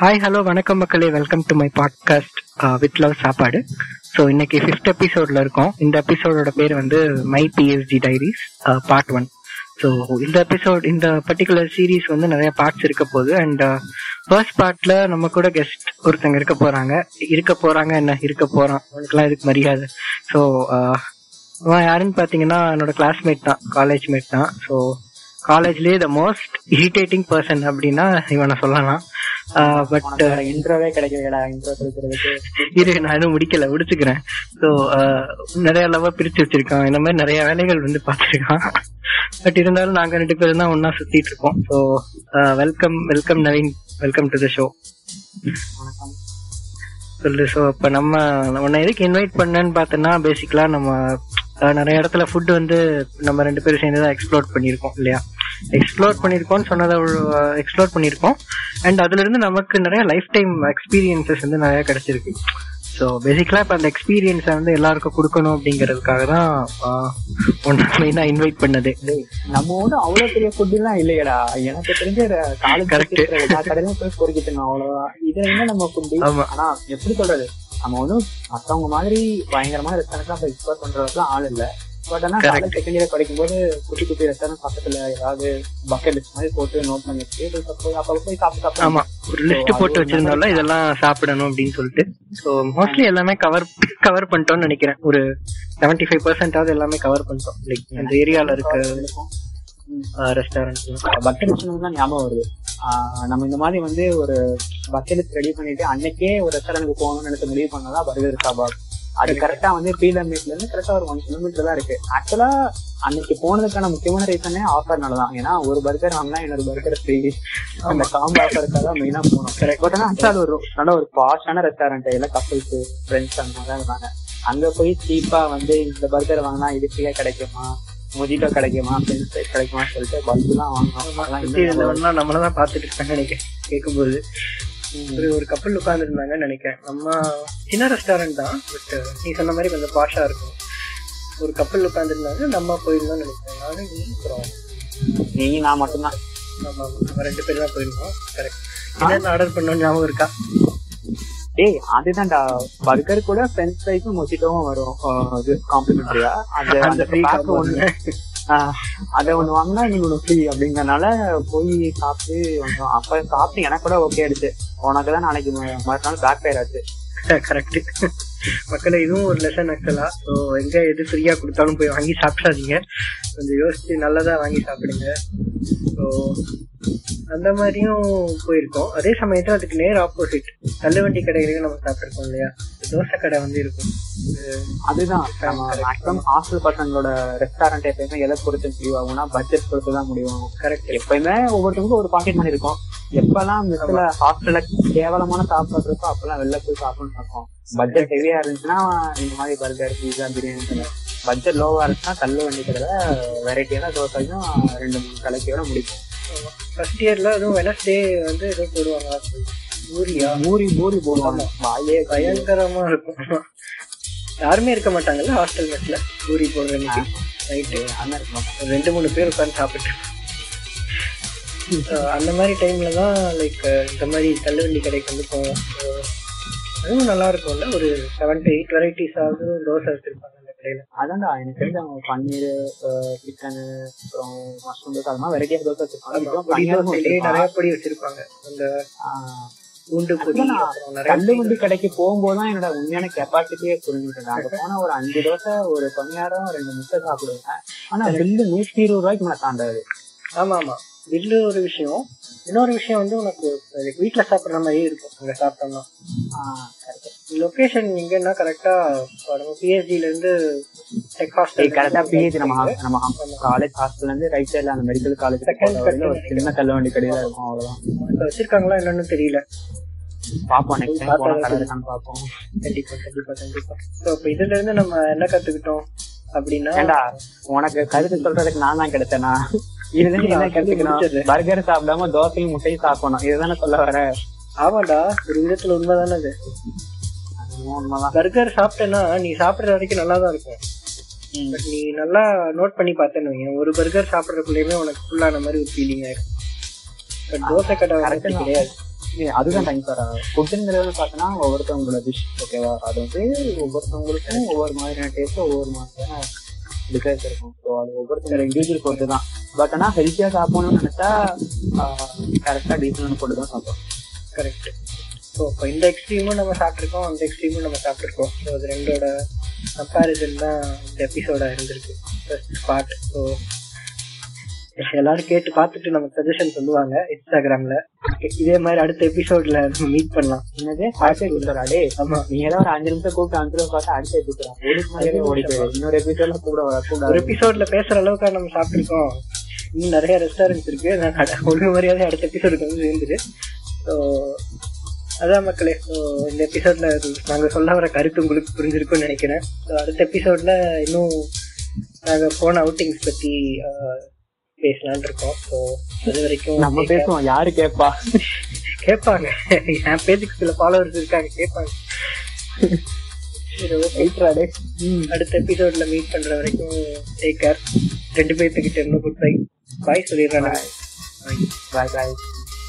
Hi hello வணக்கம் மக்களே. Welcome to my podcast with love sappadu. So இன்னைக்கு fifth எபிசோட்ல இருக்கோம். இந்த எபிசோடோட பேர் வந்து my BST diaries part one so இந்த எபிசோட் இந்த பர்டிகுலர் சீரீஸ் வந்து நிறைய பார்ட்ஸ் இருக்க போகுது. அண்ட் ஃபர்ஸ்ட் பார்ட்ல நம்ம கூட கெஸ்ட் ஒருத்தங்க இருக்க போறாங்க. இருக்க போறாங்க என்ன? இருக்க போறான் அவனுக்குலாம் இதுக்கு மரியாதை? ஸோ uh, அவன் யாருன்னு பார்த்தீங்கன்னா என்னோட கிளாஸ்மேட் தான். காலேஜ் மேட் தான். ஸோ காலேஜ்லேயே த மோஸ்ட் இரிட்டேட்டிங் பர்சன் அப்படின்னா இவனை சொல்லலாம். பட் இன்ட்ரோவே கிடைக்கலடா இன்ட்ரோ கொடுக்கறதுக்கு. இரு நான் இன்னும் முடிக்கல முடிச்சுக்கிறேன். ஸோ நிறைய லவா பிரிச்சு வச்சிருக்கான். இந்த மாதிரி நிறைய வேலைகள் வந்து பார்த்துருக்கான். பட் இருந்தாலும் நாங்க ரெண்டு பேரும் தான் ஒன்னா சுத்திட்டு இருக்கோம். So welcome welcome Naveen. Welcome to the show சொல்லு ஸோ இப்போ நம்ம உன்னை எதுக்கு இன்வைட் பண்ணேன்னு பார்த்தோன்னா பேசிக்கலா நம்ம நிறைய இடத்துல ஃபுட் வந்து நம்ம ரெண்டு பேரும் சேர்ந்து தான் எக்ஸ்ப்ளோர் பண்ணியிருக்கோம் இல்லையா? எக்ஸ்ப்ளோர் பண்ணியிருக்கோம்னு சொன்னதை எக்ஸ்ப்ளோர் பண்ணியிருக்கோம் அண்ட் அதுல இருந்து நமக்கு நிறைய லைஃப் டைம் எக்ஸ்பீரியன்சஸ் வந்து நிறைய கிடைச்சிருக்கு. ஸோ பேசிக்கலா இப்போ அந்த எக்ஸ்பீரியன்ஸை வந்து எல்லாருக்கும் கொடுக்கணும் அப்படிங்கிறதுக்காக தான் ஒன்று மெயினாக இன்வைட் பண்ணது. டேய், நம்ம ஒன்றும் அவ்வளவு பெரிய ஃபுட் எல்லாம் இல்லையடா. எனக்கு தெரிஞ்ச காலேஜ் Correct. எல்லா கடையிலும் போய் பொறுக்கிட்டு அவ்வளவுதான். இதுல என்ன நம்ம ஃபுட் ஆமா. ஆனா எப்படி சொல்றது? நம்ம ஒன்றும் மத்தவங்க மாதிரி பயங்கரமான ரெஸ்டாரண்ட்லாம் போய் எக்ஸ்ப்ளோர் பண்றதுக்குலாம் ஆள் இல்ல. பட் ஆனா செகண்ட் இயர் படிக்கும் போது குட்டி குட்டி ரெஸ்டாரண்ட் பக்கத்துல ஏதாவது பக்கெட் லிஸ்ட் மாதிரி போட்டு நோட் பண்ணி வச்சு அப்ப போய் சாப்பிட்டு ஆமா. ஒரு லிஸ்ட் போட்டு வச்சிருந்தாலும் இதெல்லாம் சாப்பிடணும் அப்படின்னு சொல்லிட்டு. ஸோ மோஸ்ட்லி எல்லாமே கவர் கவர் பண்ணிட்டோம்னு நினைக்கிறேன். ஒரு செவன்டி ஃபைவ் பர்சன்டாவது எல்லாமே கவர் பண்ணிட்டோம். லைக் அந்த ஏரியால இருக்க ரெஸ்டாரண்ட் பக்கெட் லிஸ்ட் தான் ஞாபகம் வருது. நம்ம இந்த மாதிரி வந்து ஒரு பக்கெட் ரெடி பண்ணிட்டு அன்னைக்கே ஒரு ரெஸ்டாரண்ட்டுக்கு போகணும்னு நினைச்சு முடிவு பண்ணதான் பர்கர் கபாப் அது கரெக்டா வந்து பீலமேட்ல இருந்து கரெக்டா ஒரு ஒன் கிலோமீட்டர் தான் இருக்கு. ஆக்சுவலா அன்னைக்கு போனதுக்கான முக்கியமான ரீசனே ஆஃபர்னால தான். ஏன்னா ஒரு பர்கர் வாங்கினா இன்னொரு பர்கர் ஃப்ரீ அந்த காம்போ ஆஃபருக்காக தான் மெயினா போனோம். பட் ஆனா ஒரு நல்ல ஒரு பாஷான ரெஸ்டாரண்ட் எல்லாம் கப்பல்ஸ் ஃப்ரெண்ட்ஸ் அந்த மாதிரி தான் இருந்தாங்க. அங்க போய் சீப்பா வந்து இந்த பர்கர் வாங்கினா இது ஃப்ரீயா கிடைக்குமா? மொஜிட்டோ கிடைக்குமா? ஃப்ரெண்ட்ஸ் கிடைக்குமா? சொல்லிட்டு பல்பு தான் வாங்கினோம். அதெல்லாம் இன்னும் ஞாபகம் இருக்கு. இருந்தவனா நம்மள தான் பார்த்துட்டு இருக்காங்க நினைக்கிறேன். கேட்கும்போது. ஒரு ஒரு கப்பல் உட்கார்ந்து இருந்தாங்கன்னு நினைக்கிறேன். நம்ம சின்ன ரெஸ்டாரண்ட் தான் பட் நீ சொன்ன மாதிரி கொஞ்சம் பாஷா இருக்கும். ஒரு கப்பல் உட்கார்ந்து இருந்தாங்க நம்ம போயிருந்தோம்னு நினைக்கிறேன். நானும் நீ அப்புறம் நீ நான் மட்டும்தான். நம்ம நம்ம ரெண்டு பேரும் தான் போயிருந்தோம். கரெக்ட் என்னென்ன ஆர்டர் பண்ணோம் ஞாபகம் இருக்கா? டேய் அதுதான்டா. பர்கர் கூட ஃப்ரெஞ்ச் ஃப்ரைஸும் மொஜிட்டோவும் வரும். இது காம்ப்ளிமெண்டரியா அது அந்த அந்த ஒண்ணு. ஆஹ் அதை ஒண்ணு வாங்கினா நீங்க ஒண்ணு ஃப்ரீ அப்படிங்கறனால போய் சாப்பிட்டு அப்ப சாப்பிட்டு எனக்கு கூட ஓகே ஆயிடுச்சு. உனக்கு தான் நாளைக்கு மறுநாள் பேக் ஃபயர் ஆச்சு. கரெக்ட் மக்களே இதுவும் ஒரு லெசன் ஆக்சுவலா ஸோ எங்க எது ஃப்ரீயா கொடுத்தாலும் போய் வாங்கி சாப்பிடாதீங்க. கொஞ்சம் யோசிச்சு நல்லதா வாங்கி சாப்பிடுங்க. ஸோ அந்த மாதிரியும் போயிருக்கோம். அதே சமயத்துல அதுக்கு நேர் ஆப்போசிட் தள்ளுவண்டி கடைகளையும் நம்ம சாப்பிட்டுருக்கோம் இல்லையா? தோசை கடை வந்து இருக்கும். அதுதான். மேக்ஸிமம் ஹாஸ்டல் பசங்களோட ரெஸ்டாரண்ட் எப்பயுமே எதை பொறுத்து முடிவு ஆகும்னா பட்ஜெட் பொறுத்து தான் முடிவாகும். கரெக்ட் எப்பயுமே ஒவ்வொருத்தவங்களுக்கும் ஒரு பாக்கெட் மணி இருக்கும். எப்பெல்லாம் மெஸ்ல ஹாஸ்டல்ல கேவலமான சாப்பாடு இருக்கோ அப்பெல்லாம் வெளில போய் சாப்பிடணும்னு பார்ப்போம். பட்ஜெட் ஹெவியா இருந்துச்சுன்னா இந்த மாதிரி பர்கர் பீஸா பிரியாணி பட்ஜெட் லோவா இருந்துச்சுன்னா தள்ளு வண்டி கடையில வெரைட்டியான தோசையும் ரெண்டு மூணு கலக்கியோட முடிக்கும் ஃபர்ஸ்ட் இயர்ல அதுவும் வெனஸ்டே வந்து ஏதோ போடுவாங்க. ஊரியா பூரி பூரி போடுவாங்க. வாயே பயங்கரமா இருக்கும். யாருமே இருக்க மாட்டாங்கல்ல ஹாஸ்டல் மெஸ்ல பூரி போடுற நைட்டு அந்த இருக்கும் ரெண்டு மூணு பேர் உட்காந்து சாப்பிட்டு அந்த மாதிரி டைம்ல தான் லைக் இந்த மாதிரி தள்ளுவண்டி கடைக்கு வந்து போவோம் அதுவும் நல்லா இருக்கும்ல ஒரு செவன் டு எயிட் வெரைட்டிஸ் ஆகுது தோசை வச்சிருப்பாங்க அந்த கடையில. அதான்டா எனக்கு தெரிஞ்ச அவங்க பன்னீர் சிக்கன் அப்புறம் மஷ்ரூம் தோசை அது மாதிரி வெரைட்டியா தோசை வச்சிருப்பாங்க. நிறைய பொடி வச்சிருப்பாங்க. அந்த பூண்டு பொடி அதுதான் அப்புறம் நிறைய தள்ளு வண்டி கடைக்கு போகும்போது தான் என்னோட உண்மையான கெப்பாசிட்டியே புரிஞ்சுக்கிட்டேன். அங்க போனா ஒரு அஞ்சு தோசை ஒரு பணியாரம் ரெண்டு முட்டை சாப்பிடுவேன். ஆனா பில்லு நூத்தி இருபது ரூபாய்க்கு மேல தாண்டாது ஆமா ஆமா. பில்லு ஒரு விஷயம். இன்னொரு விஷயம் வந்து உனக்கு வீட்ல சாப்பிடுற மாதிரியே இருக்கும். அங்க சாப்பிட்டோம்னா. லொகேஷன் எங்கன்னா கரெக்டா நம்ம பிஎஸ்டில இருந்து டெக் ஹாஸ்டல் ஆ PH நம்ம நம்ம காலேஜ் ஹாஸ்டல்ல இருந்து ரைட் சைடுல அந்த மெடிக்கல் காலேஜ் cut ஒரு சின்ன தள்ளு வண்டி கடை தான் இருக்கும் அவ்வளவுதான். வச்சிருக்காங்களா என்னன்னு தெரியல. பாப்போம் நெக்ஸ்ட் டைம் பாப்போம் கண்டிப்பா கண்டிப்பா கண்டிப்பா. இப்போ இதுல இருந்து நம்ம என்ன கத்துக்கிட்டோம் அப்படின்னா உனக்கு கருத்து சொல்றதுக்கு நான் தான் கிடைச்சேனா இருந்து என்ன முடிச்சிடுறேன். பர்கர் சாப்பிடாம தோசையும் முட்டையும் சாப்பிடணும். இதுதானே சொல்ல வர? ஆமாடா ஒரு விதத்துல உண்மைதானே அது. பர்கர் சாப்பிட்டேன்னா நீ சாப்பிடுற வரைக்கும் நல்லா தான் இருக்கும். பட் நீ நல்லா நோட் பண்ணி பார்த்தேன்னு ஒரு பர்கர் சாப்பிட்றதுக்குள்ளேயுமே உனக்கு ஃபுல்லான மாதிரி ஒரு ஃபீலிங் ஆயிடும் பட் தோசை கடை தான். கிடையாது. அதுதான் டைம் சார் ஃபுட்டுங்கிறது பார்த்தோன்னா ஒவ்வொருத்தவங்களோட டிஷ் ஓகேவா அது வந்து ஒவ்வொருத்தவங்களுக்கும் ஒவ்வொரு மாதிரியான டேஸ்ட் ஒவ்வொரு மாதிரியான டிசைர்ஸ் இருக்கும். ஸோ அது ஒவ்வொருத்தங்களோட இண்டிவிஜுவல் பொறுத்து தான். பட் ஆனால் ஹெல்த்தியாக சாப்பிடணும்னு நினைச்சா கரெக்டாக டீசல் போட்டு தான் சாப்பிடும் கரெக்ட் ஸோ இப்போ இந்த எக்ஸ்ட்ரீமும் நம்ம சாப்பிட்ருக்கோம் அந்த எக்ஸ்ட்ரீமும் நம்ம சாப்பிட்ருக்கோம் ஸோ அது ரெண்டோட கம்பேரிசன் தான் இந்த எபிசோட இருந்திருக்கு. ஃபர்ஸ்ட் ஸோ எல்லாரும் கேட்டு பார்த்துட்டு நமக்கு சஜஷன் சொல்லுவாங்க இன்ஸ்டாகிராம்ல இதே மாதிரி அடுத்த எபிசோட்ல மீட் பண்ணலாம். என்னது? அடுத்த எபிசோட் அடே ஆமா. நீ ஏதாவது ஒரு அஞ்சு நிமிஷம் கூப்பிட்டு அஞ்சு நிமிஷம் பார்த்து அடுத்த எபிசோட் ஒரு மாதிரியே ஓடி போயிடும் இன்னொரு எபிசோட்ல கூட ஒரு எபிசோட்ல பேசுற அளவுக்கு நம்ம சாப்பிட்டுருக்கோம். இன்னும் நிறைய ரெஸ்டாரண்ட்ஸ் இருக்கு. நான் ஒழுங்கு மரியாதை அடுத்த எபிசோடுக்கு வந்து சேர்ந்துரு ஸோ அதான் மக்களே. ஸோ இந்த எபிசோட்ல நாங்க சொல்ல வர கருத்து உங்களுக்கு புரிஞ்சிருக்கும்னு நினைக்கிறேன். ஸோ அடுத்த எபிசோட்ல இன்னும் நாங்க போன அவுட்டிங்ஸ் பத்தி ஆஹ், பேசலாம்னு இருக்கோம். ஸோ அது வரைக்கும் நம்ம பேசுவோம். யாரு கேட்பா கேட்பாங்க என் பேஜுக்கு சில ஃபாலோவர்ஸ் இருக்காங்க. கேட்பாங்க அடுத்த எபிசோட்ல மீட் பண்ற வரைக்கும் டேக் கேர் ரெண்டு பேர்த்துக்கிட்ட இன்னும் குட் பை பாய் சொல்லிடுறேன் பாய் பாய்